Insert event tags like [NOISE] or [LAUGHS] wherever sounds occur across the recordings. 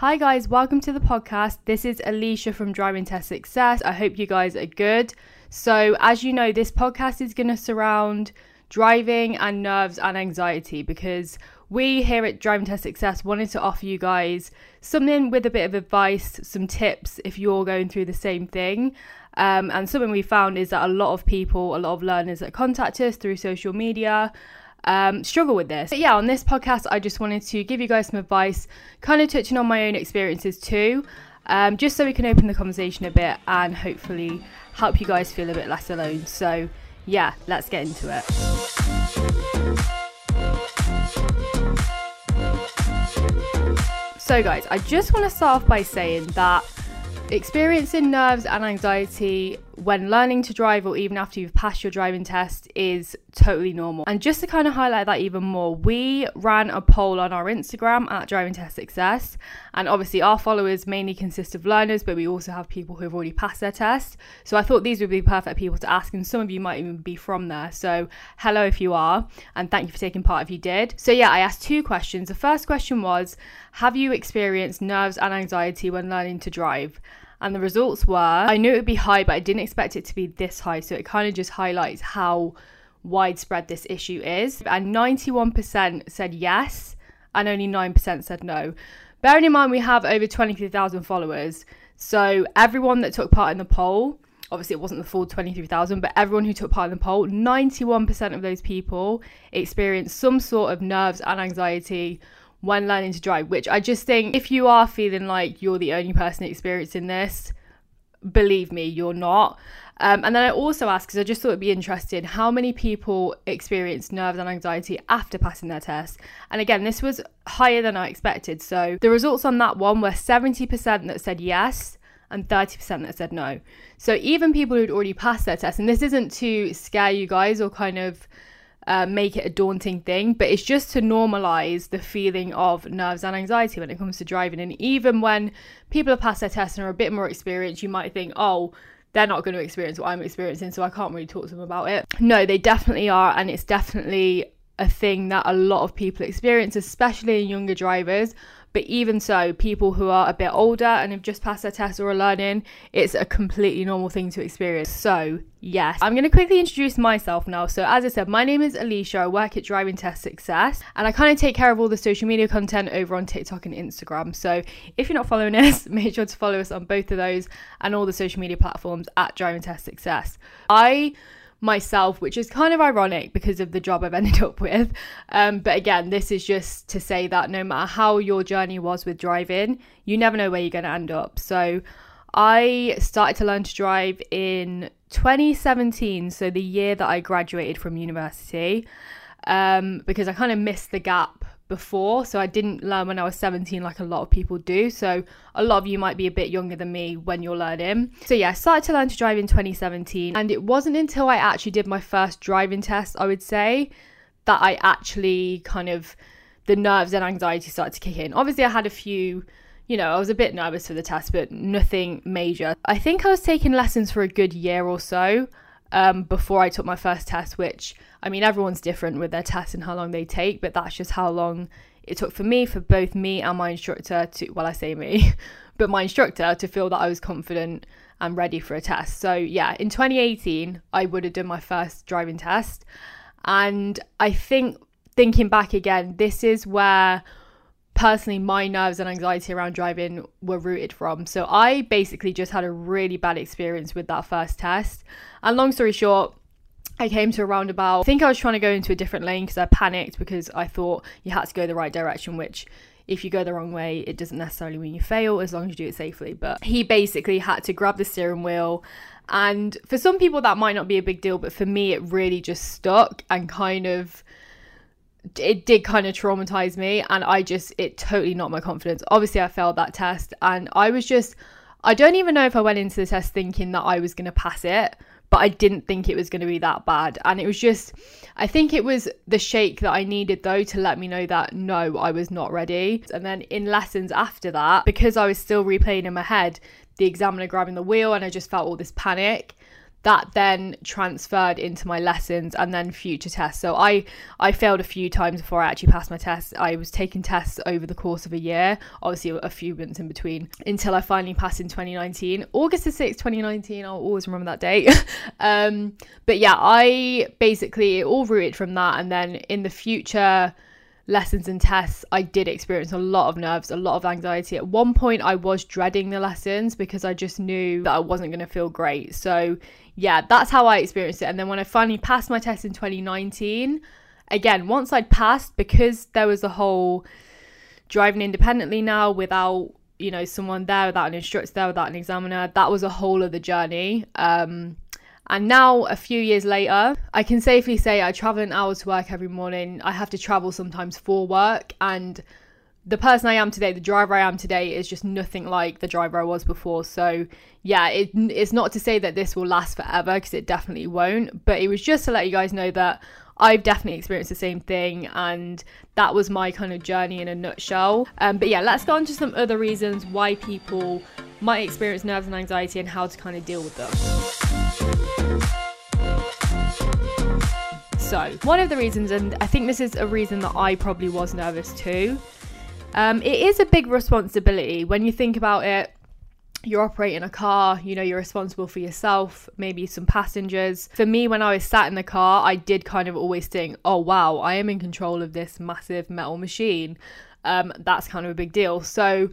Hi, guys, welcome to the podcast. This is Alicia from Driving Test Success. I hope you guys are good. So, as you know, this podcast is going to surround driving and nerves and anxiety because we here at Driving Test Success wanted to offer you guys something with a bit of advice, some tips if you're going through the same thing. Um, and something we found is that a lot of people, a lot of learners that contact us through social media, um, struggle with this. But yeah, on this podcast, I just wanted to give you guys some advice, kind of touching on my own experiences too, um, just so we can open the conversation a bit and hopefully help you guys feel a bit less alone. So yeah, let's get into it. So, guys, I just want to start off by saying that experiencing nerves and anxiety when learning to drive or even after you've passed your driving test is totally normal. And just to kind of highlight that even more, we ran a poll on our Instagram at Driving Test Success. And obviously, our followers mainly consist of learners, but we also have people who have already passed their test. So I thought these would be perfect people to ask. And some of you might even be from there. So hello if you are. And thank you for taking part if you did. So yeah, I asked two questions. The first question was Have you experienced nerves and anxiety when learning to drive? And the results were I knew it would be high, but I didn't expect it to be this high. So it kind of just highlights how widespread this issue is. And 91% said yes, and only 9% said no. Bearing in mind, we have over 23,000 followers. So everyone that took part in the poll, obviously it wasn't the full 23,000, but everyone who took part in the poll, 91% of those people experienced some sort of nerves and anxiety when learning to drive, which I just think if you are feeling like you're the only person experiencing this, believe me, you're not. Um, and then I also asked, because I just thought it'd be interesting, how many people experience nerves and anxiety after passing their test? And again, this was higher than I expected. So the results on that one were 70% that said yes and 30% that said no. So even people who'd already passed their test, and this isn't to scare you guys or kind of uh, make it a daunting thing, but it's just to normalize the feeling of nerves and anxiety when it comes to driving. And even when people have passed their test and are a bit more experienced, you might think, oh, they're not going to experience what I'm experiencing, so I can't really talk to them about it. No, they definitely are, and it's definitely a thing that a lot of people experience, especially in younger drivers. But even so, people who are a bit older and have just passed their test or are learning, it's a completely normal thing to experience. So, yes, I'm going to quickly introduce myself now. So, as I said, my name is Alicia. I work at Driving Test Success and I kind of take care of all the social media content over on TikTok and Instagram. So, if you're not following [LAUGHS] us, make sure to follow us on both of those and all the social media platforms at Driving Test Success. I myself, which is kind of ironic because of the job I've [LAUGHS] ended up with. Um, but again, this is just to say that no matter how your journey was with driving, you never know where you're going to end up. So I started to learn to drive in 2017, so the year that I graduated from university, um, because I kind of missed the gap before. So I didn't learn when I was 17 like a lot of people do. So a lot of you might be a bit younger than me when you're learning. So yeah, I started to learn to drive in 2017 and it wasn't until I actually did my first driving test, I would say, that I actually kind of the nerves and anxiety started to kick in. Obviously I had a few you know, I was a bit nervous for the test, but nothing major. I think I was taking lessons for a good year or so um, before I took my first test, which I mean, everyone's different with their tests and how long they take, but that's just how long it took for me, for both me and my instructor to, well, I say me, [LAUGHS] but my instructor to feel that I was confident and ready for a test. So, yeah, in 2018, I would have done my first driving test. And I think thinking back again, this is where personally my nerves and anxiety around driving were rooted from. So I basically just had a really bad experience with that first test. And long story short, I came to a roundabout. I think I was trying to go into a different lane because I panicked because I thought you had to go the right direction, which if you go the wrong way, it doesn't necessarily mean you fail as long as you do it safely. But he basically had to grab the steering wheel. And for some people, that might not be a big deal, but for me, it really just stuck and kind of it did kind of traumatize me and I just it totally knocked my confidence. Obviously I failed that test and I was just I don't even know if I went into the test thinking that I was going to pass it, but I didn't think it was going to be that bad. And it was just I think it was the shake that I needed though to let me know that no, I was not ready. And then in lessons after that, because I was still replaying in my head the examiner grabbing the wheel and I just felt all this panic, that then transferred into my lessons and then future tests. So I I failed a few times before I actually passed my test. I was taking tests over the course of a year, obviously a few months in between, until I finally passed in 2019, August the 6th, 2019. I'll always remember that date. [LAUGHS] um, but yeah, I basically it all rooted from that, and then in the future lessons and tests, I did experience a lot of nerves, a lot of anxiety. At one point, I was dreading the lessons because I just knew that I wasn't going to feel great. So, yeah, that's how I experienced it. And then when I finally passed my test in 2019, again, once I'd passed, because there was a whole driving independently now without you know someone there without an instructor there without an examiner that was a whole other journey um and now, a few years later, I can safely say I travel an hour to work every morning. I have to travel sometimes for work. And the person I am today, the driver I am today, is just nothing like the driver I was before. So, yeah, it, it's not to say that this will last forever because it definitely won't. But it was just to let you guys know that I've definitely experienced the same thing, and that was my kind of journey in a nutshell. Um, but yeah, let's go on to some other reasons why people might experience nerves and anxiety and how to kind of deal with them. So, one of the reasons, and I think this is a reason that I probably was nervous too, um, it is a big responsibility when you think about it. You're operating a car, you know, you're responsible for yourself, maybe some passengers. For me, when I was sat in the car, I did kind of always think, oh wow, I am in control of this massive metal machine. Um, that's kind of a big deal. So,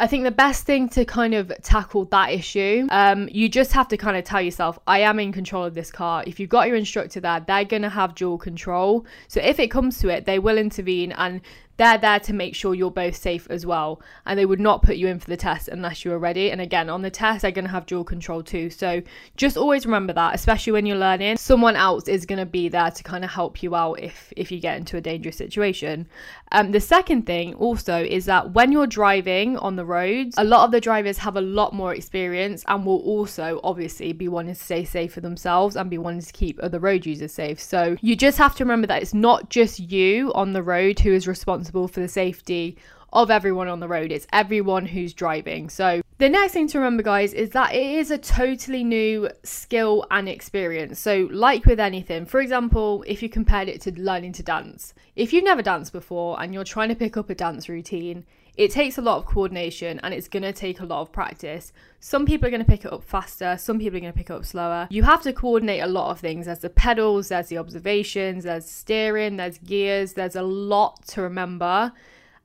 I think the best thing to kind of tackle that issue, um, you just have to kind of tell yourself, I am in control of this car. If you've got your instructor there, they're going to have dual control. So if it comes to it, they will intervene and they're there to make sure you're both safe as well. And they would not put you in for the test unless you are ready. And again, on the test, they're going to have dual control too. So just always remember that, especially when you're learning, someone else is going to be there to kind of help you out if, if you get into a dangerous situation. Um, the second thing also is that when you're driving on the roads, a lot of the drivers have a lot more experience and will also obviously be wanting to stay safe for themselves and be wanting to keep other road users safe. So you just have to remember that it's not just you on the road who is responsible responsible for the safety of everyone on the road. It's everyone who's driving. So, the next thing to remember, guys, is that it is a totally new skill and experience. So, like with anything, for example, if you compared it to learning to dance, if you've never danced before and you're trying to pick up a dance routine, it takes a lot of coordination and it's going to take a lot of practice. Some people are going to pick it up faster, some people are going to pick it up slower. You have to coordinate a lot of things. There's the pedals, there's the observations, there's steering, there's gears, there's a lot to remember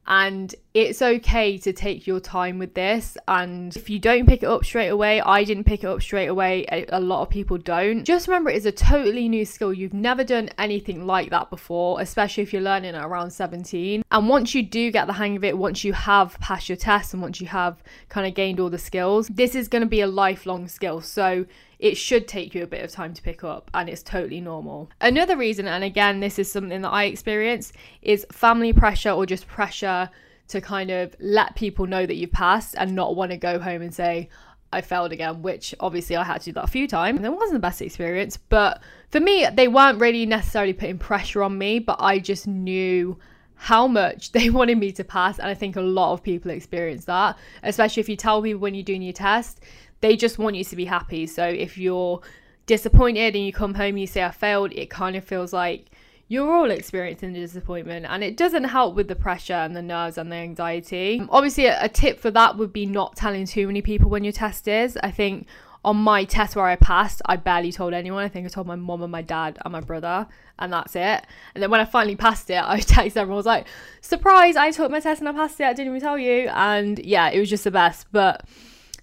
and it's okay to take your time with this. And if you don't pick it up straight away i didn't pick it up straight away. A, lot of people don't. Just remember it's a totally new skill. You've never done anything like that before especially if you're learning at around 17 and once you do get the hang of it once you have passed your test and once you have kind of gained all the skills this is going to be a lifelong skill. So it should take you a bit of time to pick up and it's totally normal. Another reason, and again, this is something that I experience, is family pressure or just pressure to kind of let people know that you've passed and not want to go home and say, I failed again, which obviously I had to do that a few times. And it wasn't the best experience, but for me, they weren't really necessarily putting pressure on me, but I just knew how much [LAUGHS] they wanted me to pass. And I think a lot of people experience that, especially if you tell people when you're doing your test, they just want you to be happy. So if you're disappointed and you come home and you say I failed, it kind of feels like you're all experiencing the disappointment and it doesn't help with the pressure and the nerves and the anxiety. Um, obviously, a, tip for that would be not telling too many people when your test is. I think on my test where I passed, I barely told anyone. I think I told my mom and my dad and my brother, and that's it. And then when I finally passed it, [LAUGHS] I texted everyone, I was like, surprise, I took my test and I passed it. I didn't even tell you. And yeah, it was just the best. But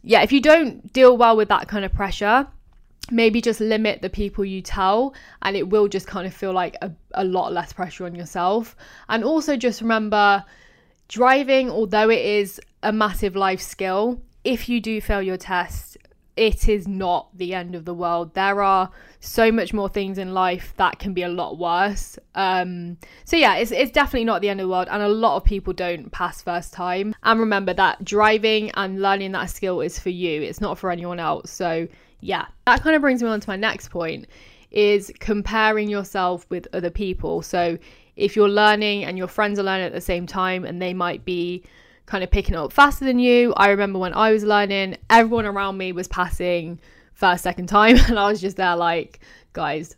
yeah, if you don't deal well with that kind of pressure, maybe just limit the people you tell and it will just kind of feel like a, a lot less pressure on yourself. And also just remember driving, although it is a massive life skill, if you do fail your test, it is not the end of the world. There are so much more things in life that can be a lot worse. Um, so yeah, it's it's definitely not the end of the world, and a lot of people don't pass first time. And remember that driving and learning that skill is for you. It's not for anyone else. So yeah, that kind of brings me on to my next point is comparing yourself with other people. So if you're learning and your friends are learning at the same time and they might be kind of picking up faster than you. I remember when I was learning, everyone around me was passing first, second time. [LAUGHS] And I was just there like, guys,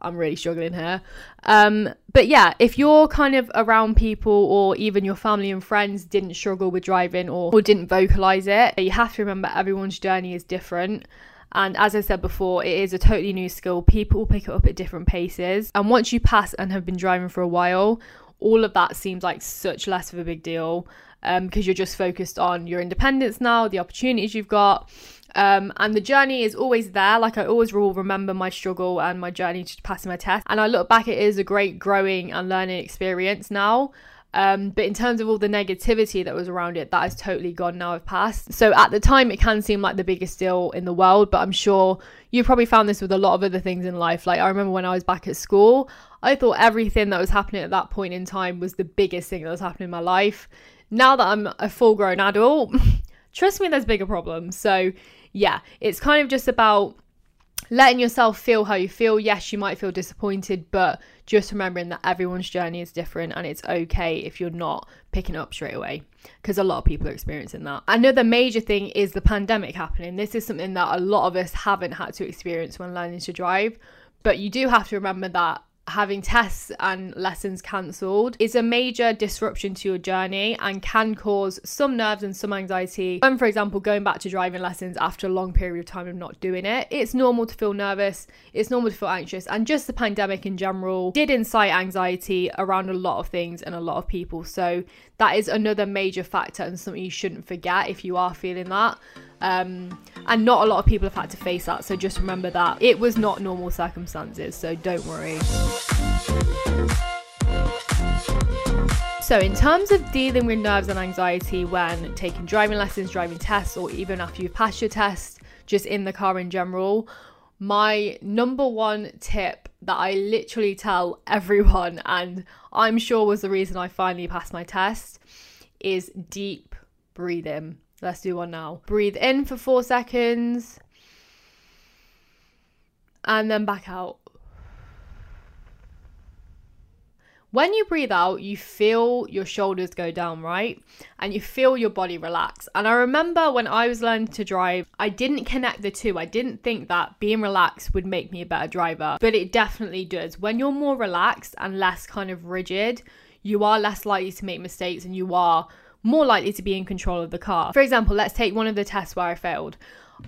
I'm really struggling here. Um, but yeah, if you're kind of around people or even your family and friends didn't struggle with driving or, or didn't vocalize it, you have to remember everyone's journey is different. And as I said before, it is a totally new skill. People pick it up at different paces. And once you pass and have been driving for a while, all of that seems like such less of a big deal because um, you're just focused on your independence now, the opportunities you've got. Um, and the journey is always there. Like I always will remember my struggle and my journey to passing my test. And I look back, it is a great growing and learning experience now. Um, but in terms of all the negativity that was around it, that has totally gone now. I've passed. So at the time, it can seem like the biggest deal in the world, but I'm sure you probably found this with a lot of other things in life. Like I remember when I was back at school, I thought everything that was happening at that point in time was the biggest thing that was happening in my life. Now that I'm a full grown adult, [LAUGHS] trust me, there's bigger problems. So yeah, it's kind of just about letting yourself feel how you feel. Yes, you might feel disappointed, but just remembering that everyone's journey is different and it's okay if you're not picking up straight away because a lot of people are experiencing that. Another major thing is the pandemic happening. This is something that a lot of us haven't had to experience when learning to drive, but you do have to remember that having tests and lessons cancelled is a major disruption to your journey and can cause some nerves and some anxiety. When, for example, going back to driving lessons after a long period of time of not doing it, it's normal to feel nervous, it's normal to feel anxious, and just the pandemic in general did incite anxiety around a lot of things and a lot of people. So, that is another major factor and something you shouldn't forget if you are feeling that. Um, and not a lot of people have had to face that. So just remember that it was not normal circumstances. So don't worry. So, in terms of dealing with nerves and anxiety when taking driving lessons, driving tests, or even after you've passed your test, just in the car in general, my number one tip that I literally tell [LAUGHS] everyone, and I'm sure was the reason I finally passed my test, is deep breathing. Let's do one now. Breathe in for four seconds and then back out. When you breathe out, you feel your shoulders go down, right? And you feel your body relax. And I remember when I was learning to drive, I didn't connect the two. I didn't think that being relaxed would make me a better driver, but it definitely does. When you're more relaxed and less kind of rigid, you are less likely to make mistakes and you are more likely to be in control of the car. For example, let's take one of the tests where I failed.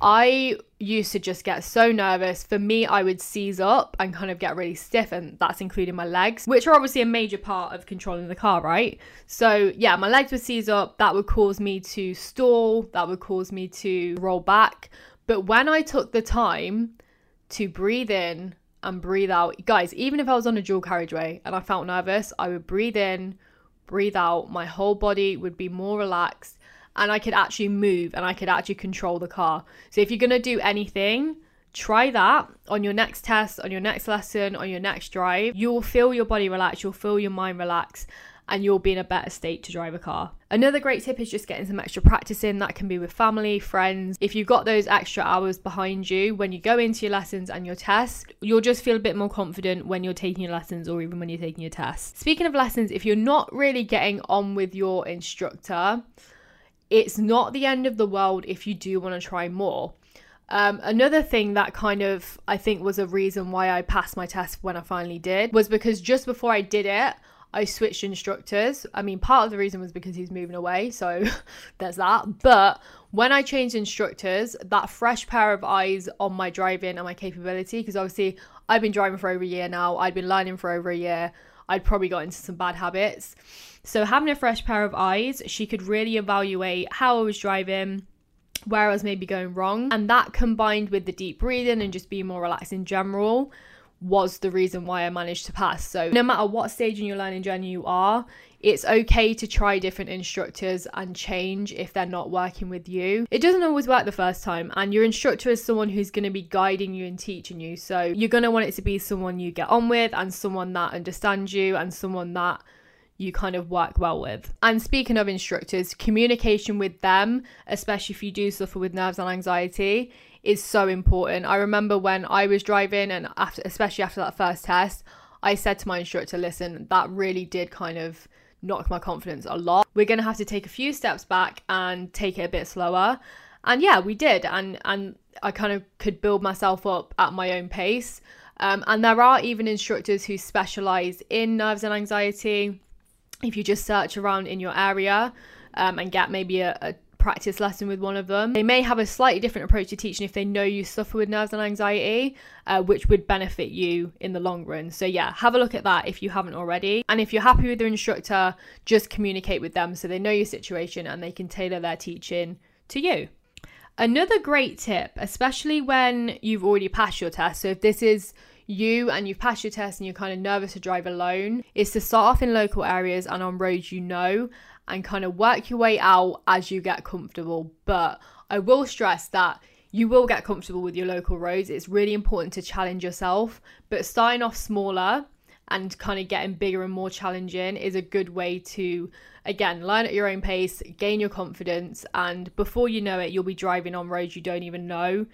I used to just get so nervous. For me, I would seize up and kind of get really stiff, and that's including my legs, which are obviously a major part of controlling the car, right? So, yeah, my legs would seize up. That would cause me to stall, that would cause me to roll back. But when I took the time to breathe in and breathe out, guys, even if I was on a dual carriageway and I felt nervous, I would breathe in breathe out, my whole body would be more relaxed and I could actually move and I could actually control the car. So if you're to do anything, try that on your next test, on your next lesson, on your next drive. You will feel your body relax, you'll feel your mind relax, and you'll be in a better state to drive a car. Another great tip is just getting some extra practice in. That can be with family, friends. If you've got those extra hours behind you when you go into your lessons and your tests, you'll just feel a bit more confident when you're taking your lessons or even when you're taking your tests. Speaking of lessons, if you're not really getting on with your instructor, it's not the end of the world if you do want to try more. Um, another thing that kind of I think was a reason why I passed my test when I finally did was because just before I did it, I switched instructors. I mean, part of the reason was because he's moving away, so [LAUGHS] there's that. But when I changed instructors, that fresh pair of eyes on my driving and my capability, because obviously I've been driving for over a year now, I'd been learning for over a year, I'd probably got into some bad habits. So having a fresh pair of eyes, she could really evaluate how I was driving, where I was maybe going wrong, and that combined with the deep breathing and just being more relaxed in general was the reason why I managed to pass. So, no matter what stage in your learning journey you are, it's okay to try different instructors and change if they're not working with you. It doesn't always work the first time, and your instructor is someone who's going to be guiding you and teaching you. So, you're going to want it to be someone you get on with and someone that understands you and someone that you kind of work well with. And speaking of instructors, communication with them, especially if you do suffer with nerves and anxiety, is so important. I remember when I was driving and after especially after that first test, I said to my instructor, listen, that really did kind of knock my confidence a lot. We're going to have to take a few steps back and take it a bit slower. And yeah, we did. And and I kind of could build myself up at my own pace. Um, and there are even instructors who specialize in nerves and anxiety. If you just search around in your area um, and get maybe a, a practice lesson with one of them. They may have a slightly different approach to teaching if they know you suffer with nerves and anxiety, uh, which would benefit you in the long run. So, yeah, have a look at that if you haven't already. And if you're happy with your instructor, just communicate with them so they know your situation and they can tailor their teaching to you. Another great tip, especially when you've already passed your test. So, if this is you and you've passed your test and you're kind of nervous to drive alone, is to start off in local areas and on roads you know and kind of work your way out as you get comfortable. But I will stress that you will get comfortable with your local roads. It's really important to challenge yourself, but starting off smaller and kind of getting bigger and more challenging is a good way to again learn at your own pace gain your confidence and before you know it you'll be driving on roads you don't even know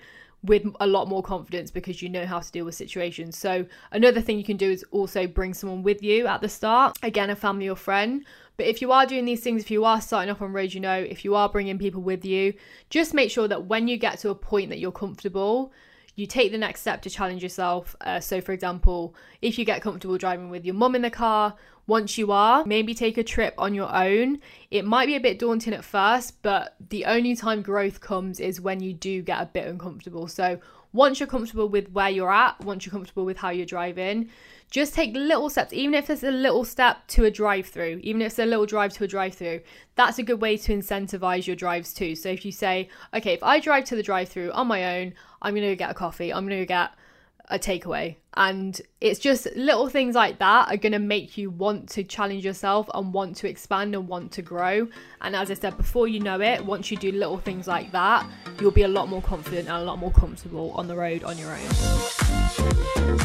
with a lot more confidence because you know how to deal with situations. So, another thing you can do is also bring someone with you at the start, again, a family or friend, but if you are doing these things, if you are starting off on road, you know, if you are bringing people with you, just make sure that when you get to a point that you're comfortable, you take the next step to challenge yourself. Uh, so, for example, if you get comfortable driving with your mum in the car, once you are, maybe take a trip on your own. It might be a bit daunting at first, but the only time growth comes is when you do get a bit uncomfortable. So, once you're comfortable with where you're at, once you're comfortable with how you're driving, just take little steps, even if it's a little step to a drive through, even if it's a little drive to a drive through, that's a good way to incentivize your drives too. So if you say, okay, if I drive to the drive through on my own, I'm going to get a coffee, I'm going to get a takeaway. And it's just little things like that are going to make you want to challenge yourself and want to expand and want to grow. And as I said, before you know it, once you do little things like that, you'll be a lot more confident and a lot more comfortable on the road on your own.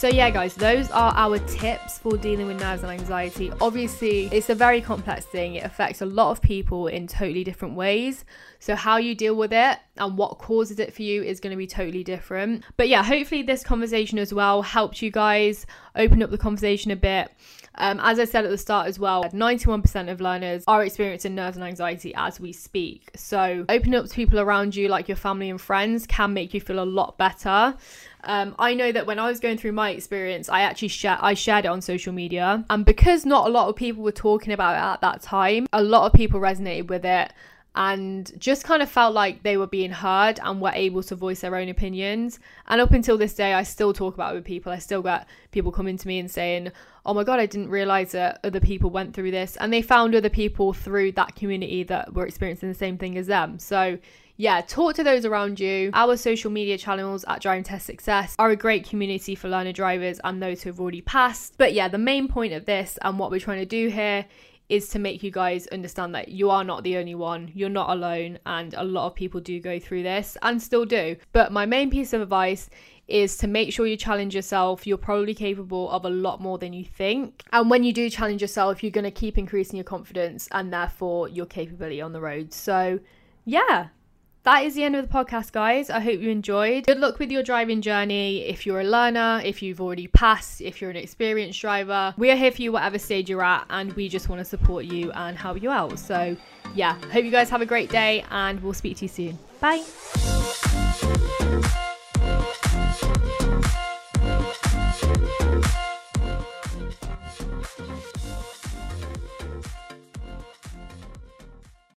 So, yeah, guys, those are our tips for dealing with nerves and anxiety. Obviously, it's a very complex thing, it affects a lot of people in totally different ways. So, how you deal with it and what causes it for you is going to be totally different. But yeah, hopefully, this conversation as well helped you guys open up the conversation a bit. Um, as I said at the start as well, 91% of learners are experiencing nerves and anxiety as we speak. So, opening up to people around you, like your family and friends, can make you feel a lot better. Um, I know that when I was going through my experience, I actually shared I shared it on social media, and because not a lot of people were talking about it at that time, a lot of people resonated with it and just kind of felt like they were being heard and were able to voice their own opinions. And up until this day, I still talk about it with people. I still get people coming to me and saying, Oh my God, I didn't realize that other people went through this. And they found other people through that community that were experiencing the same thing as them. So yeah, talk to those around you. Our social media channels at Driving Test Success are a great community for learner drivers and those who have already passed. But yeah, the main point of this and what we're trying to do here is to make you guys understand that you are not the only one, you're not alone, and a lot of people do go through this and still do. But my main piece of advice is to make sure you challenge yourself. You're probably capable of a lot more than you think. And when you do challenge yourself, you're going to keep increasing your confidence and therefore your capability on the road. So, yeah, that is the end of the podcast, guys. I hope you enjoyed. Good luck with your driving journey. If you're a learner, if you've already passed, if you're an experienced driver, we are here for you, whatever stage you're at, and we just want to support you and help you out. So, yeah, hope you guys have a great day, and we'll speak to you soon. Bye.